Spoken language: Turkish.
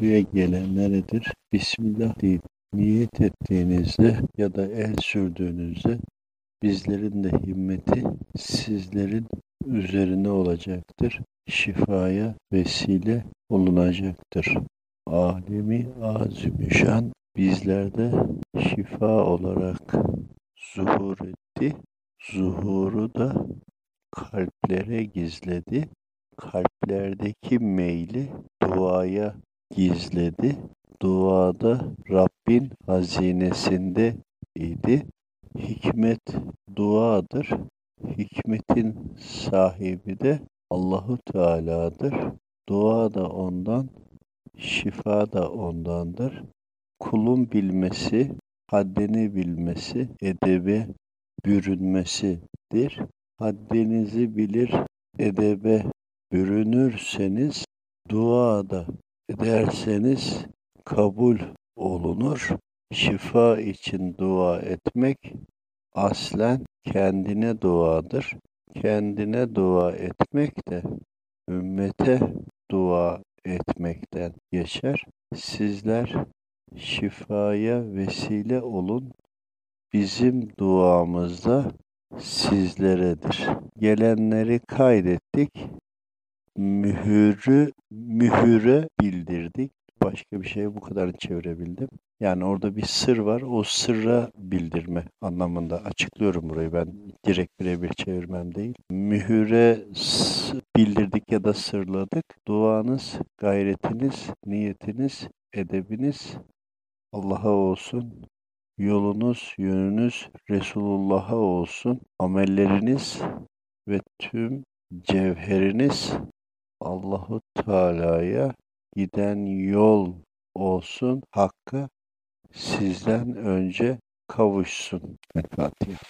buraya gelen neredir? Bismillah deyip niyet ettiğinizde ya da el sürdüğünüzde bizlerin de himmeti sizlerin üzerine olacaktır. Şifaya vesile olunacaktır. Alemi azimüşşan bizlerde şifa olarak zuhur etti. Zuhuru da kalplere gizledi. Kalplerdeki meyli duaya gizledi. Duada Rabbin hazinesinde idi. Hikmet duadır. Hikmetin sahibi de Allahu Teala'dır. Dua da ondan, şifa da ondandır. Kulun bilmesi, haddini bilmesi, edebe bürünmesidir. Haddinizi bilir, edebe bürünürseniz, duada ederseniz kabul olunur. Şifa için dua etmek aslen kendine duadır. Kendine dua etmek de ümmete dua etmekten geçer. Sizler şifaya vesile olun. Bizim duamızda sizleredir. Gelenleri kaydettik. Mühürü mühüre bildirdik. Başka bir şeye bu kadarını çevirebildim. Yani orada bir sır var. O sırra bildirme anlamında. Açıklıyorum burayı ben direkt birebir çevirmem değil. Mühüre bildirdik ya da sırladık. Duanız, gayretiniz, niyetiniz, edebiniz Allah'a olsun. Yolunuz, yönünüz Resulullah'a olsun. Amelleriniz ve tüm cevheriniz Allahu Teala'ya giden yol olsun. Hakkı sizden önce kavuşsun. Fatiha.